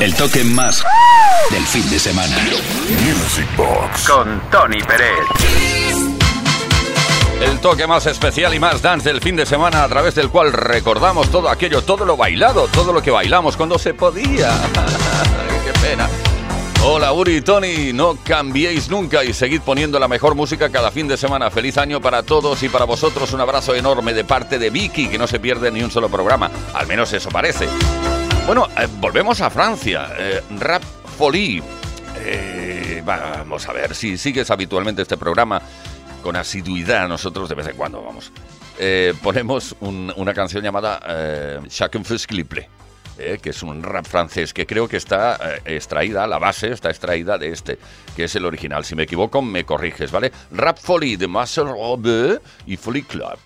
El toque más del fin de semana. Music Box. Con Tony Pérez. El toque más especial y más dance del fin de semana a través del cual recordamos todo aquello, todo lo bailado, todo lo que bailamos cuando se podía. Qué pena. Hola Uri y Tony, no cambiéis nunca y seguid poniendo la mejor música cada fin de semana. Feliz año para todos y para vosotros un abrazo enorme de parte de Vicky, que no se pierde ni un solo programa, al menos eso parece. Bueno, eh, volvemos a Francia. Eh, Rap Folie. Eh, vamos a ver, si sigues habitualmente este programa con asiduidad, nosotros de vez en cuando vamos. ponemos una canción llamada Chacun fus eh, que es un rap francés que creo que está extraída, la base está extraída de este, que es el original. Si me equivoco, me corriges, ¿vale? Rap Folie de Marcel Robert y Folie Club.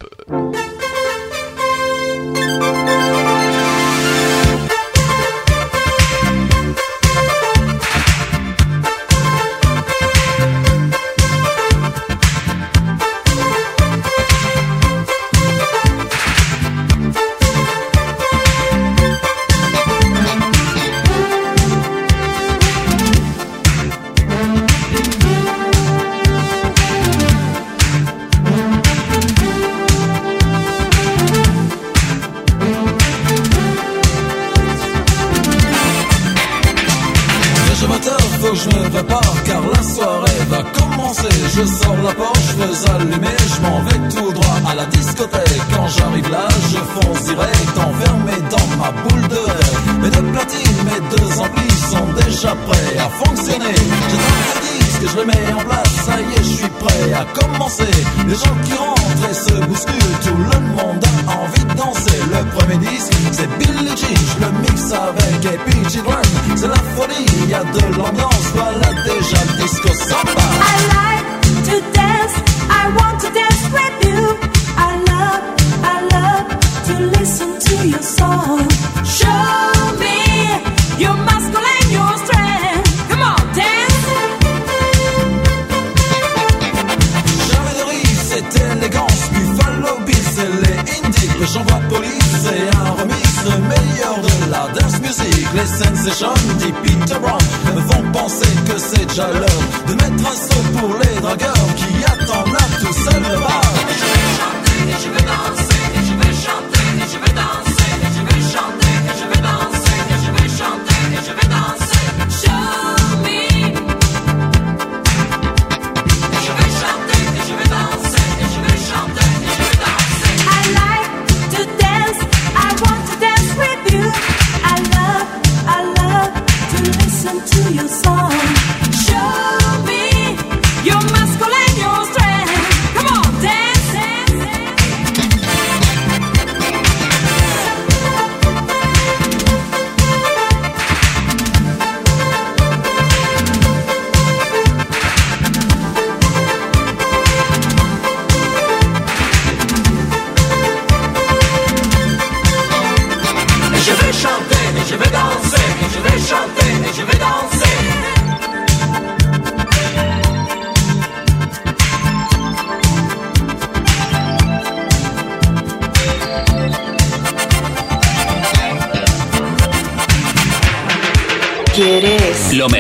Quand j'arrive là, je fonce direct, enfermé dans ma boule de rêve. Mes deux platines, mes deux amplis sont déjà prêts à fonctionner. J'ai dans disques, que je les mets en place, ça y est, je suis prêt à commencer. Les gens qui rentrent et se bousculent, tout le monde a envie de danser. Le premier disque, c'est Billie Jean, je le mixe avec Happy Children. C'est la folie, il y a de l'ambiance, voilà déjà le disco samba. to dance. I want to dance with you. I I love to listen to your song. Show me your your strength. Come on, dance! Jamais de rire, c'est élégant. Buffalo bis, c'est les indies. Le chanvre police et un remix, le meilleur de la dance music. Les scènes jeunes D Peter Brown me font penser que c'est jaloux de mettre un saut pour les dragueurs.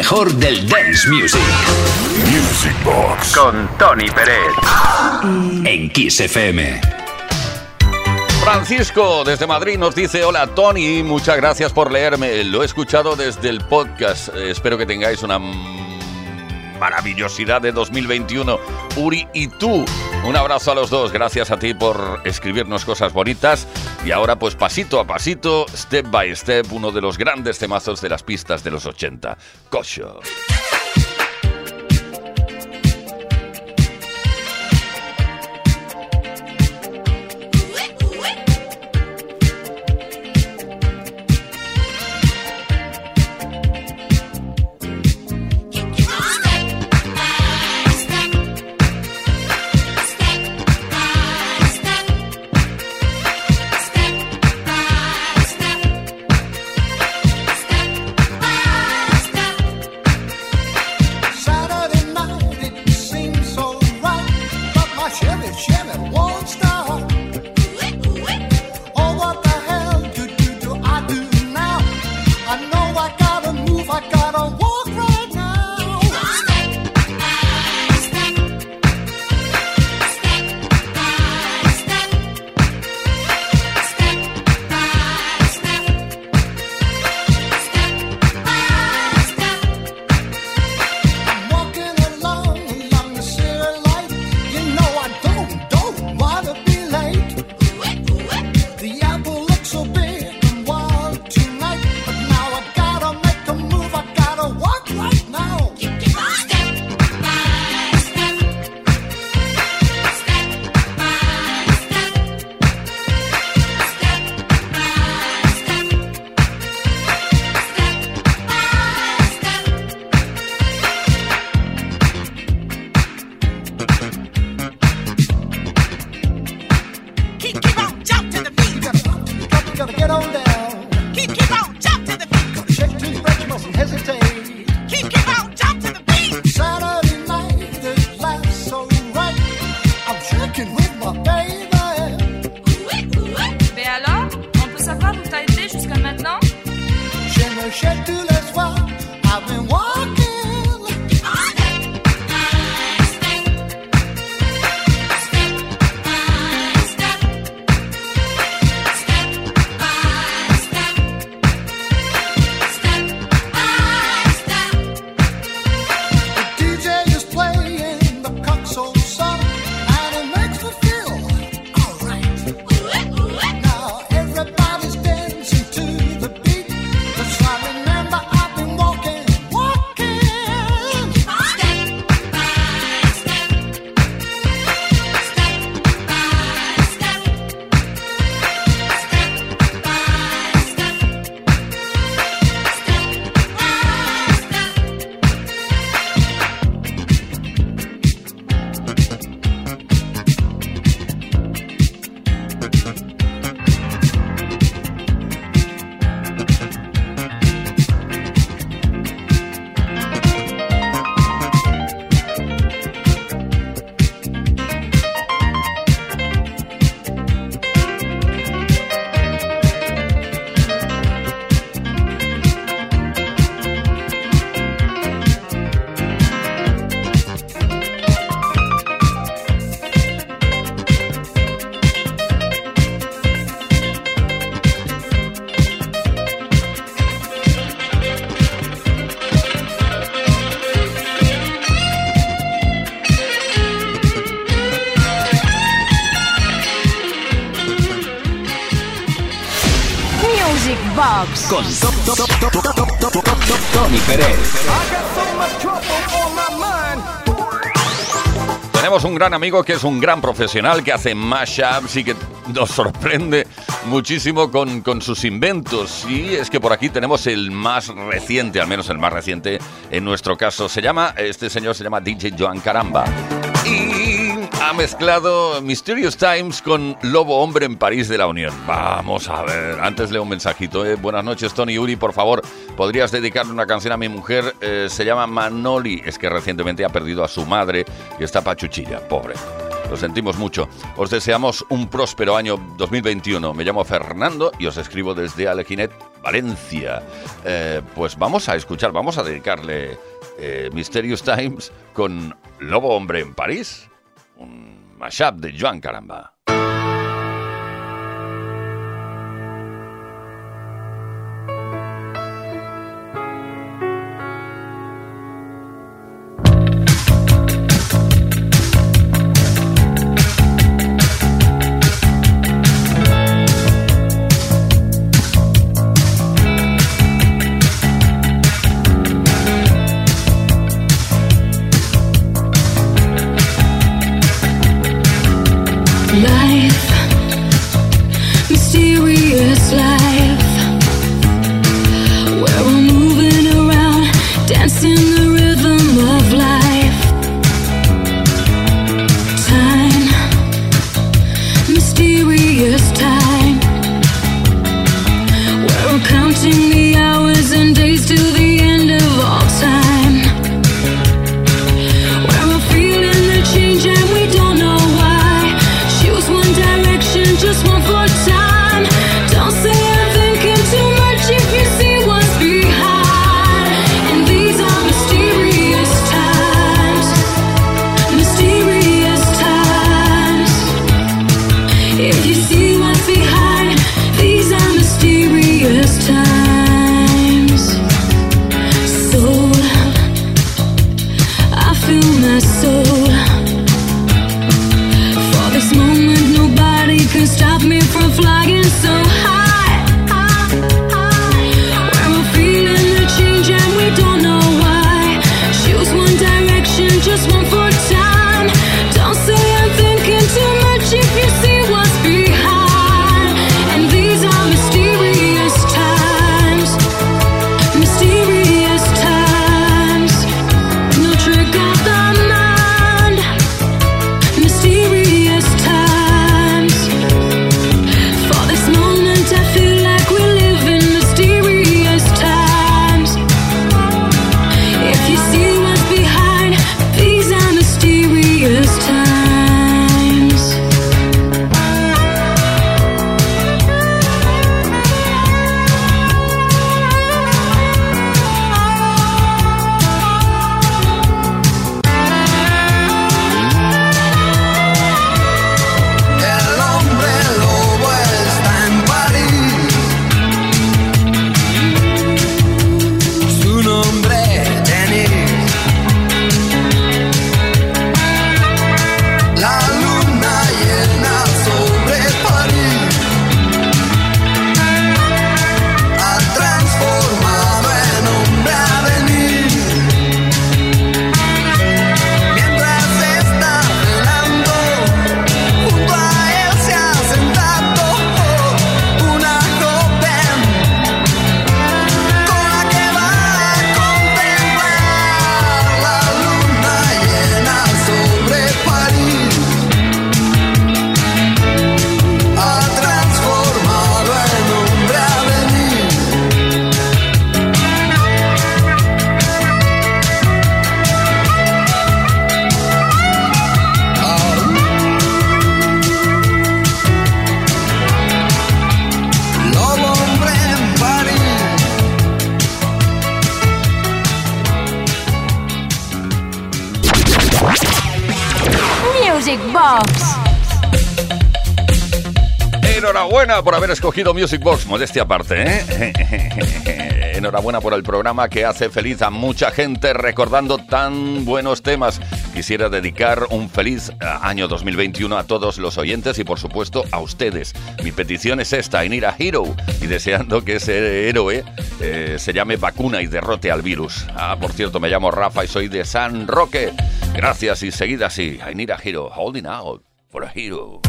Mejor del dance music. Music Box. Con Tony Pérez. En Kiss FM. Francisco desde Madrid nos dice, hola Tony, muchas gracias por leerme. Lo he escuchado desde el podcast. Espero que tengáis una maravillosidad de 2021. Uri y tú. Un abrazo a los dos. Gracias a ti por escribirnos cosas bonitas. Y ahora pues pasito a pasito, step by step, uno de los grandes temazos de las pistas de los 80. Kosho. Con Tony Pérez. Tenemos un gran amigo que es un gran profesional que hace mashups y que nos sorprende muchísimo con, con, sus inventos. Y es que por aquí tenemos el más reciente, al menos el más reciente en nuestro caso. Se llama, este señor se llama DJ Joan Caramba. Mezclado Mysterious Times con Lobo Hombre en París de la Unión. Vamos a ver, antes leo un mensajito. ¿eh? Buenas noches, Tony Uri, por favor, ¿podrías dedicarle una canción a mi mujer? Eh, se llama Manoli, es que recientemente ha perdido a su madre y está pachuchilla, pobre. Lo sentimos mucho. Os deseamos un próspero año 2021. Me llamo Fernando y os escribo desde Alejinet, Valencia. Eh, pues vamos a escuchar, vamos a dedicarle Mysterious Times con Lobo Hombre en París un mashup de Joan Caramba. Enhorabuena por haber escogido Music Box, modestia aparte, ¿eh? Enhorabuena por el programa que hace feliz a mucha gente recordando tan buenos temas. Quisiera dedicar un feliz eh, año 2021 a todos los oyentes y por supuesto a ustedes. Mi petición es esta, en ir a Hero y deseando que ese héroe eh, se llame vacuna y derrote al virus. Ah, por cierto, me llamo Rafa y soy de San Roque. Gracias y seguida así. I need a hero, holding out for a hero.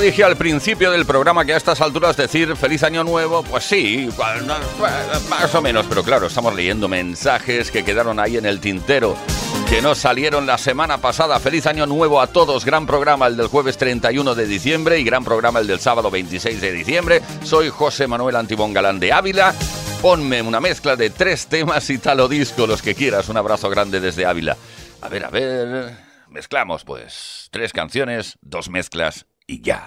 Dije al principio del programa que a estas alturas decir feliz año nuevo, pues sí, más o menos, pero claro, estamos leyendo mensajes que quedaron ahí en el tintero, que no salieron la semana pasada. Feliz año nuevo a todos, gran programa el del jueves 31 de diciembre y gran programa el del sábado 26 de diciembre. Soy José Manuel Antibón Galán de Ávila. Ponme una mezcla de tres temas y talo disco, los que quieras. Un abrazo grande desde Ávila. A ver, a ver, mezclamos pues tres canciones, dos mezclas y ya.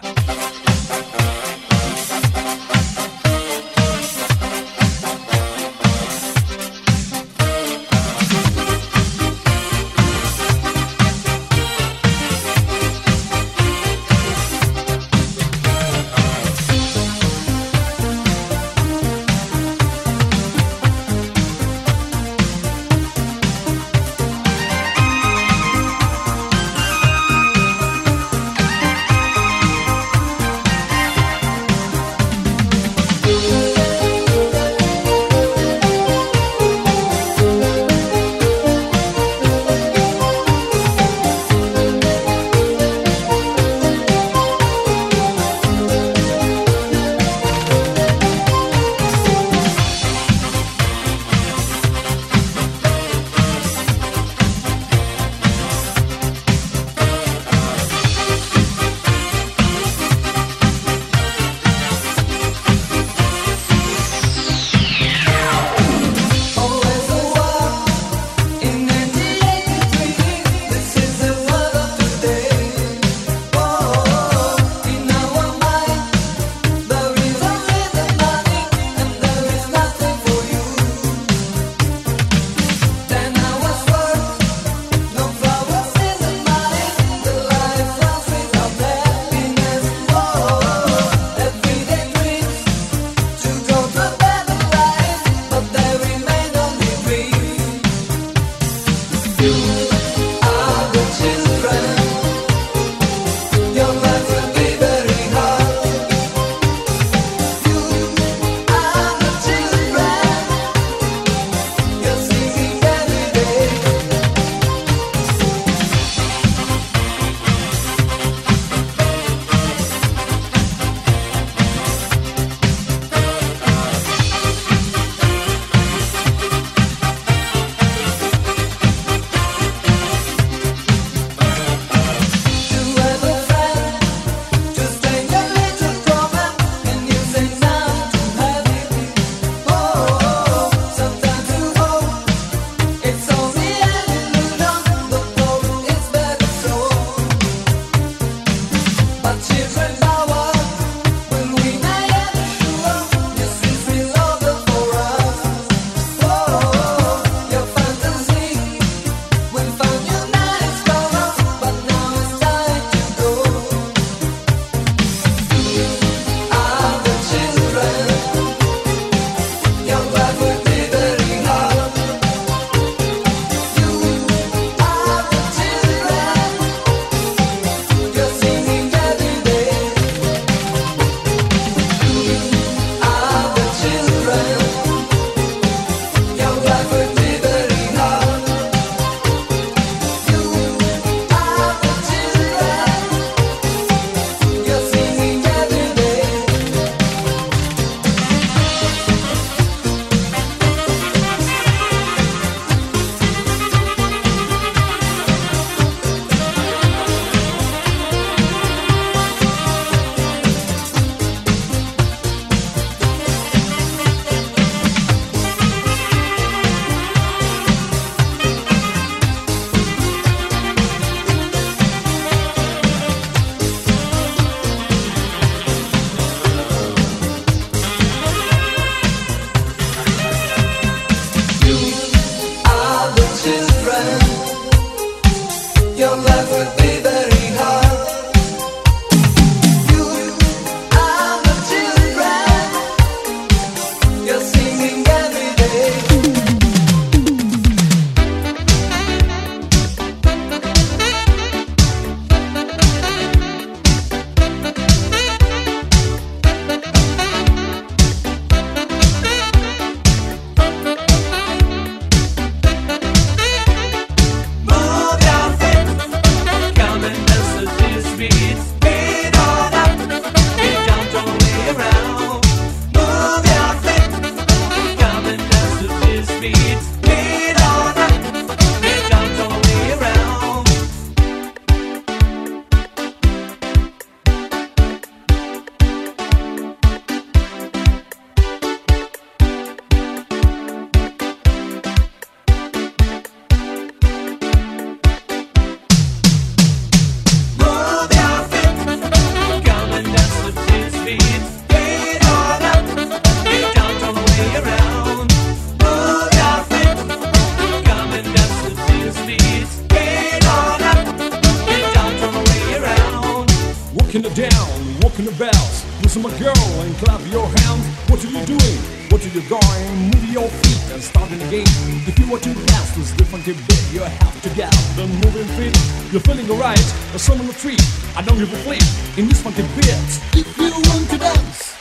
You're feeling alright, or someone will treat. I don't give a flip in this funky beat. If you want to dance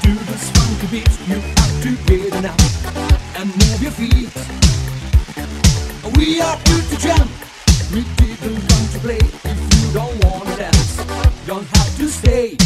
to this funky beat, you have to get it out and move your feet. We are here to jump. We didn't come to play. If you don't wanna dance, don't have to stay.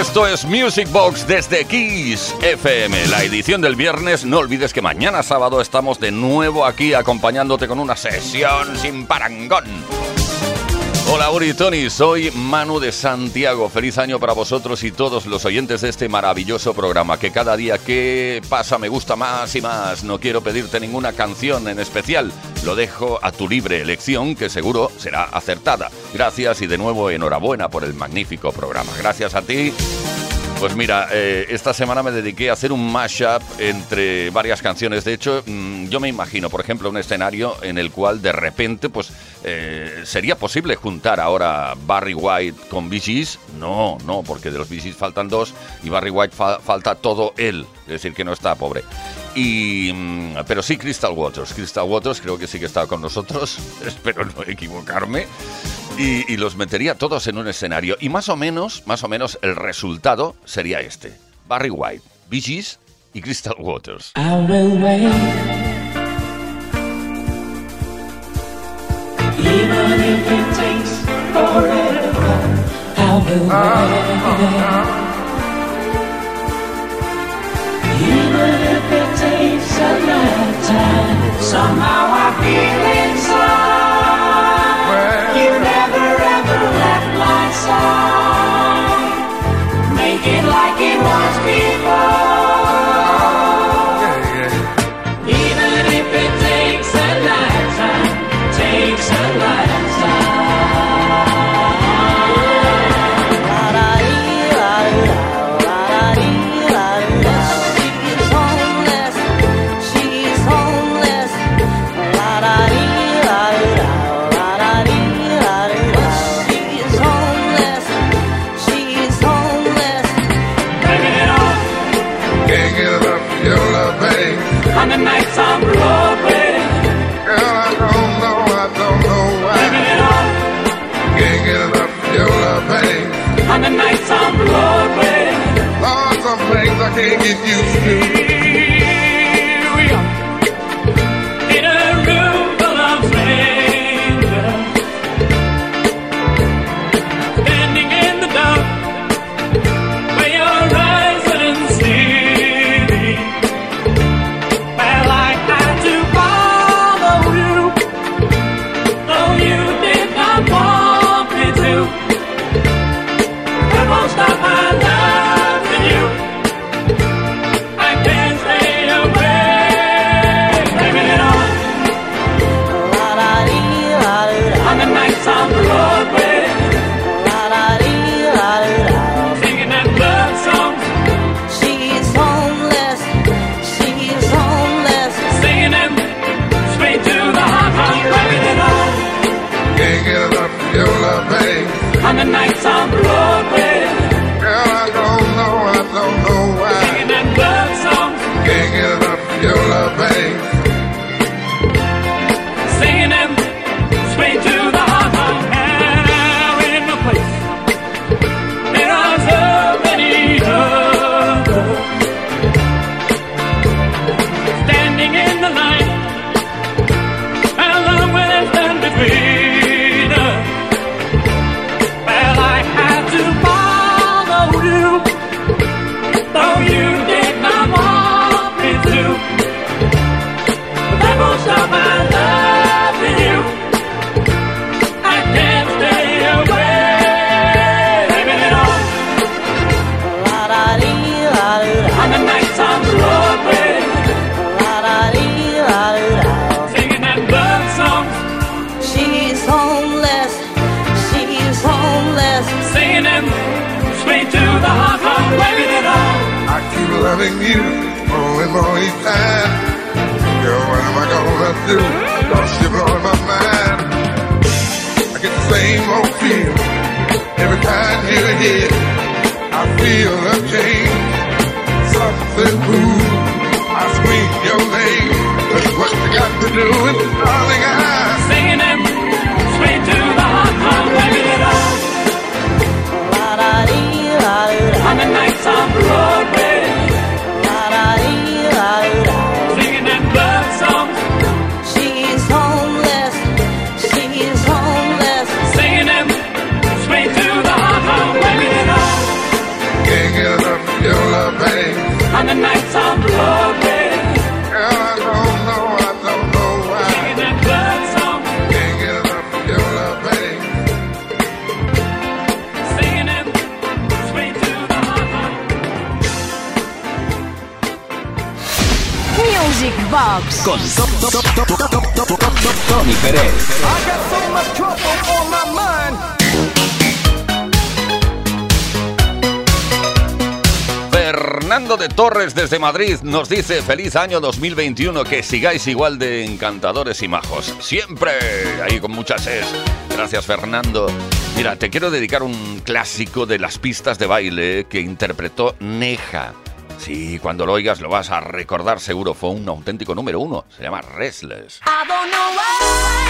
Esto es Music Box desde Kiss FM, la edición del viernes. No olvides que mañana sábado estamos de nuevo aquí acompañándote con una sesión sin parangón. Hola Uri y Tony, soy Manu de Santiago. Feliz año para vosotros y todos los oyentes de este maravilloso programa que cada día que pasa me gusta más y más. No quiero pedirte ninguna canción en especial, lo dejo a tu libre elección que seguro será acertada. Gracias y de nuevo enhorabuena por el magnífico programa. Gracias a ti. Pues mira, eh, esta semana me dediqué a hacer un mashup entre varias canciones. De hecho, mm, yo me imagino, por ejemplo, un escenario en el cual de repente, pues, eh, sería posible juntar ahora Barry White con Bee Gees. No, no, porque de los Bee Gees faltan dos y Barry White fa- falta todo él. Es decir, que no está pobre. Y, mm, pero sí Crystal Waters. Crystal Waters creo que sí que está con nosotros. Espero no equivocarme y, y los metería todos en un escenario. Y más o menos, más o menos, el resultado sería este: Barry White, Bee Gees y Crystal Waters. I will wait. Even if it takes forever, I will wait. Somehow I feel inside. Can't get used to. Con Tony Pérez. Fernando de Torres desde Madrid nos dice feliz año 2021, que sigáis igual de encantadores y majos. Siempre, ahí con muchas es. Gracias Fernando. Mira, te quiero dedicar un clásico de las pistas de baile que interpretó Neja. Sí, cuando lo oigas lo vas a recordar seguro, fue un auténtico número uno. Se llama Restless. I don't know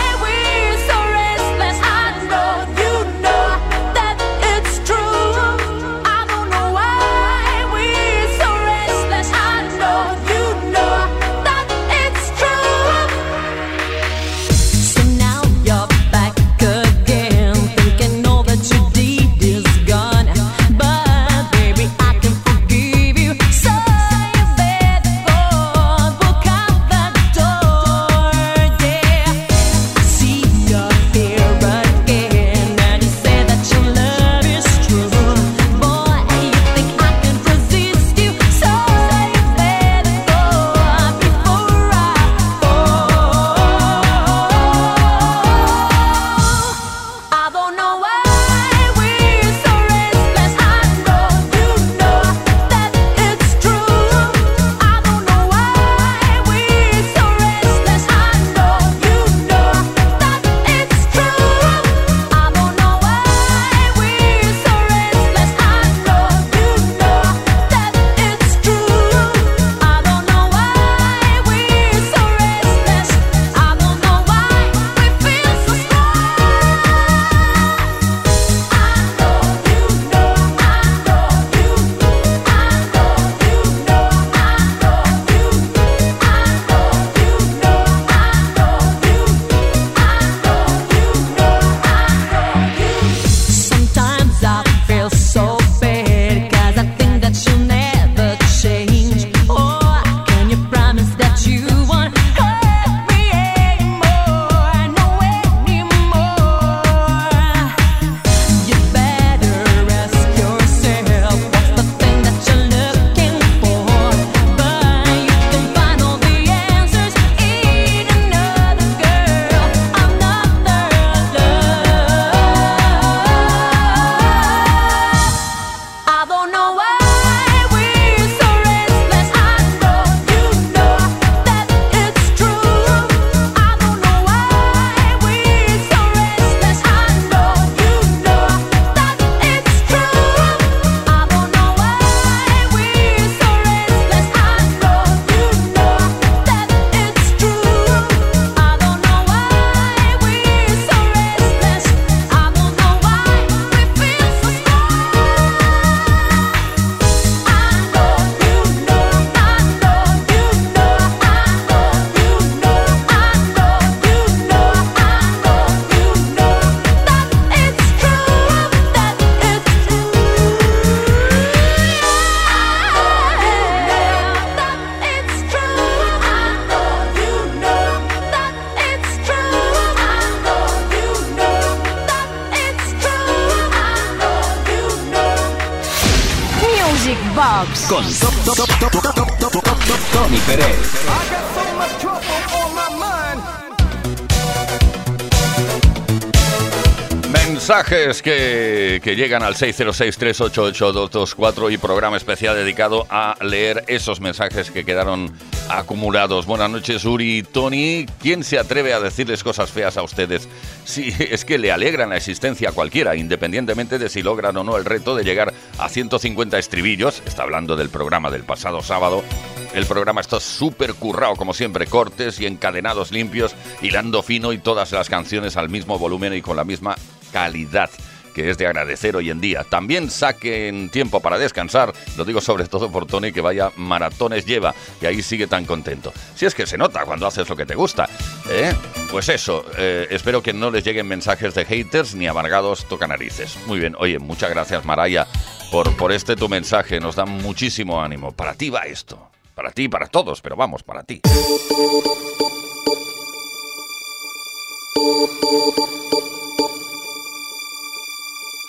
Mensajes que, llegan al 606-388-224 y programa especial dedicado a leer esos mensajes que quedaron acumulados. Buenas noches, Uri y Tony. ¿Quién se atreve a decirles cosas feas a ustedes? Sí, es que le alegran la existencia a cualquiera, independientemente de si logran o no el reto de llegar a 150 estribillos. Está hablando del programa del pasado sábado. El programa está súper currado, como siempre, cortes y encadenados limpios, hilando fino y todas las canciones al mismo volumen y con la misma calidad que es de agradecer hoy en día. También saquen tiempo para descansar, lo digo sobre todo por Tony, que vaya maratones lleva y ahí sigue tan contento. Si es que se nota cuando haces lo que te gusta. ¿eh? Pues eso, eh, espero que no les lleguen mensajes de haters ni amargados tocanarices. Muy bien, oye, muchas gracias Maraya por, por este tu mensaje, nos da muchísimo ánimo. Para ti va esto, para ti, para todos, pero vamos, para ti.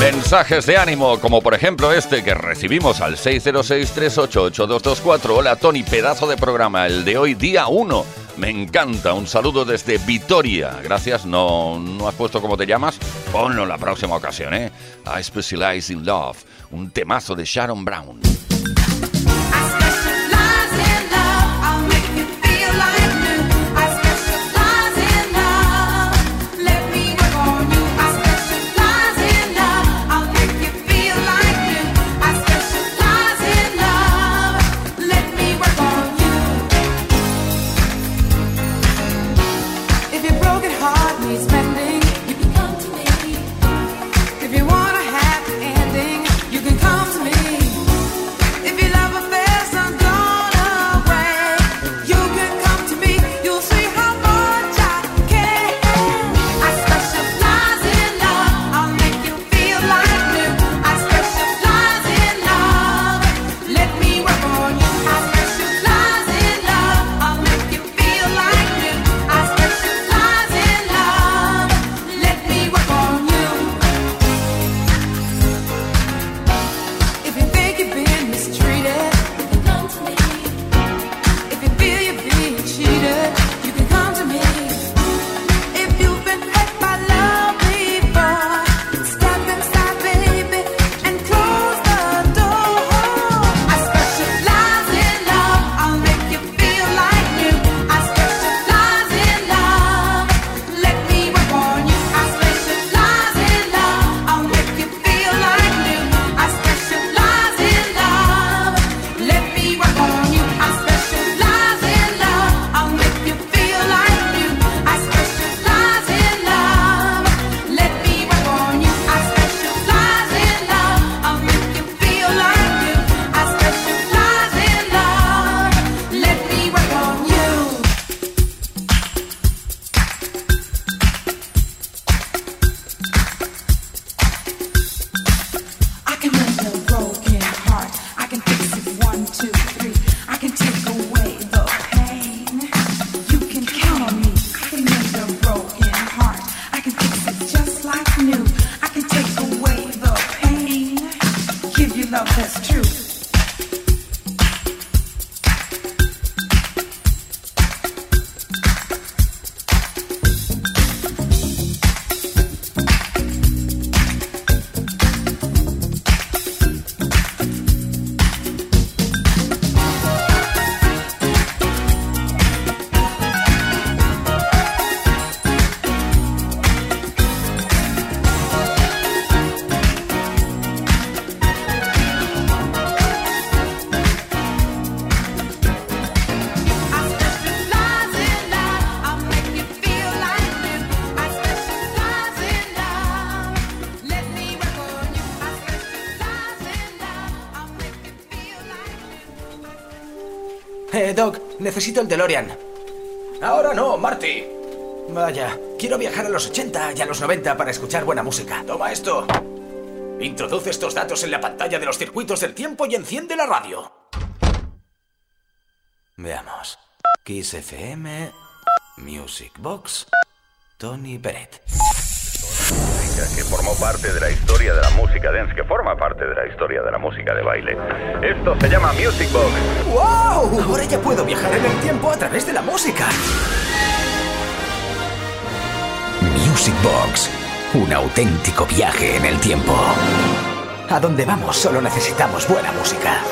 Mensajes de ánimo, como por ejemplo este que recibimos al 606-388-224. Hola Tony, pedazo de programa, el de hoy, día 1. Me encanta, un saludo desde Vitoria. Gracias, no, no has puesto cómo te llamas. Ponlo la próxima ocasión, ¿eh? I Specialize in Love, un temazo de Sharon Brown. Necesito el DeLorean. Ahora no, Marty. Vaya, quiero viajar a los 80 y a los 90 para escuchar buena música. Toma esto. Introduce estos datos en la pantalla de los circuitos del tiempo y enciende la radio. Veamos. Kiss FM, Music Box, Tony Peret. Que formó parte de la historia de la música dance, que forma parte de la historia de la música de baile. Esto se llama Music Box. ¡Wow! Ahora ya puedo viajar en el tiempo a través de la música. Music Box. Un auténtico viaje en el tiempo. A donde vamos solo necesitamos buena música.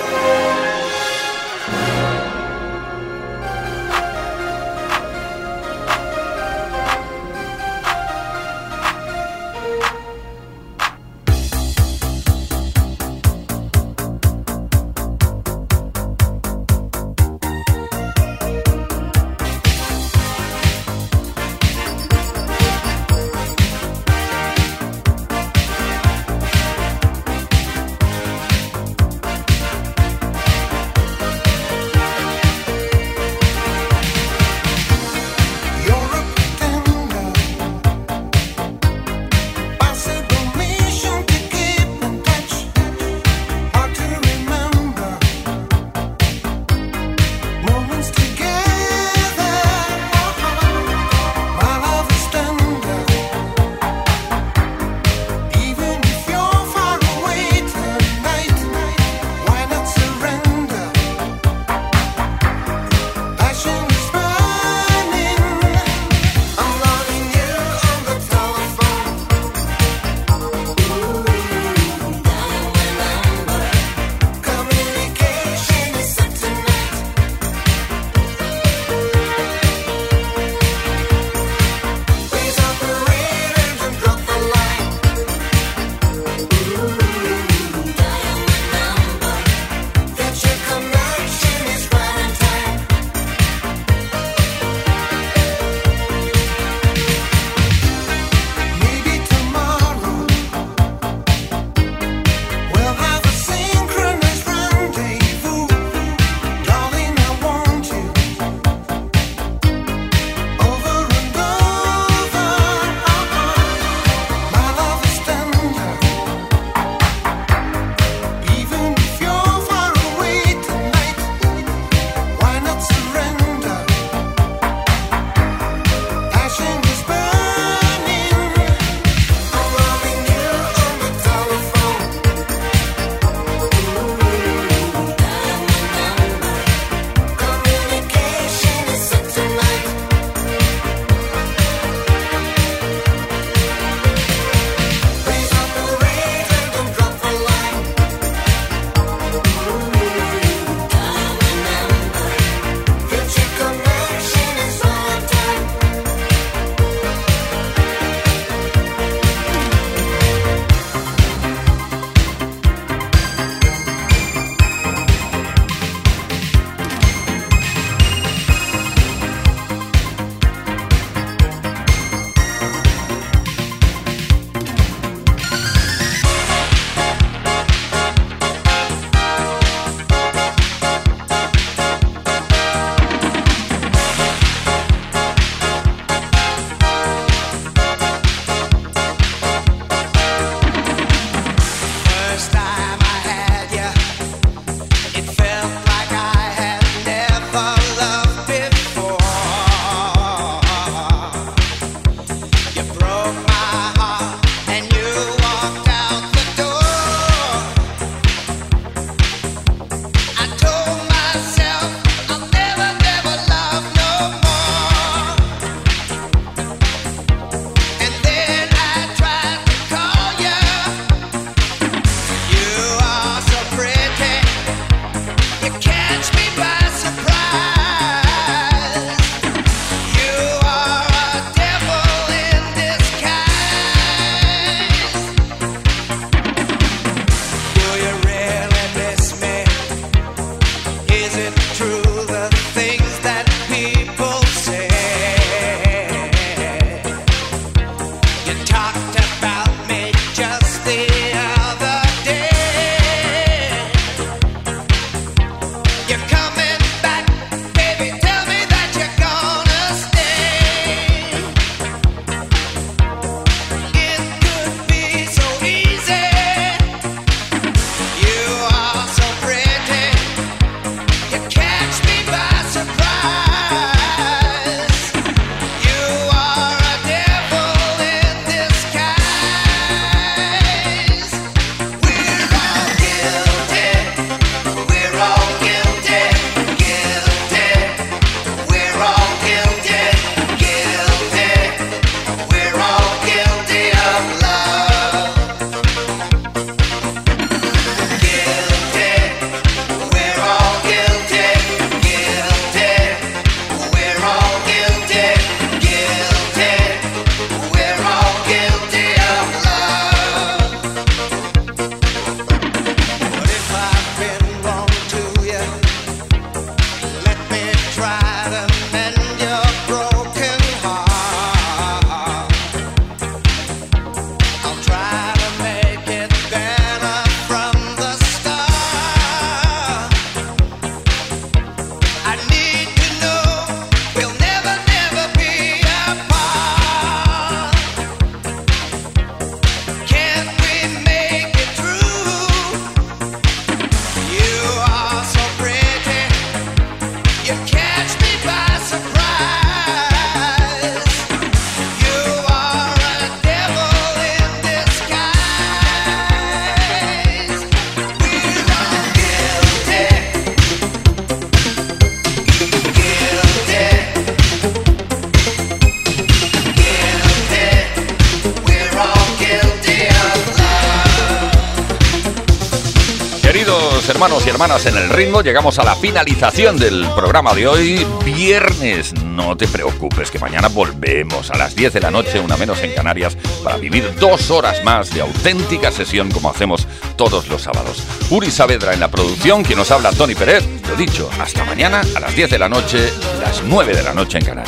Ritmo, llegamos a la finalización del programa de hoy, viernes. No te preocupes, que mañana volvemos a las 10 de la noche, una menos en Canarias, para vivir dos horas más de auténtica sesión como hacemos todos los sábados. Uri Saavedra en la producción, quien nos habla Tony Pérez. Lo dicho, hasta mañana a las 10 de la noche, las 9 de la noche en Canarias.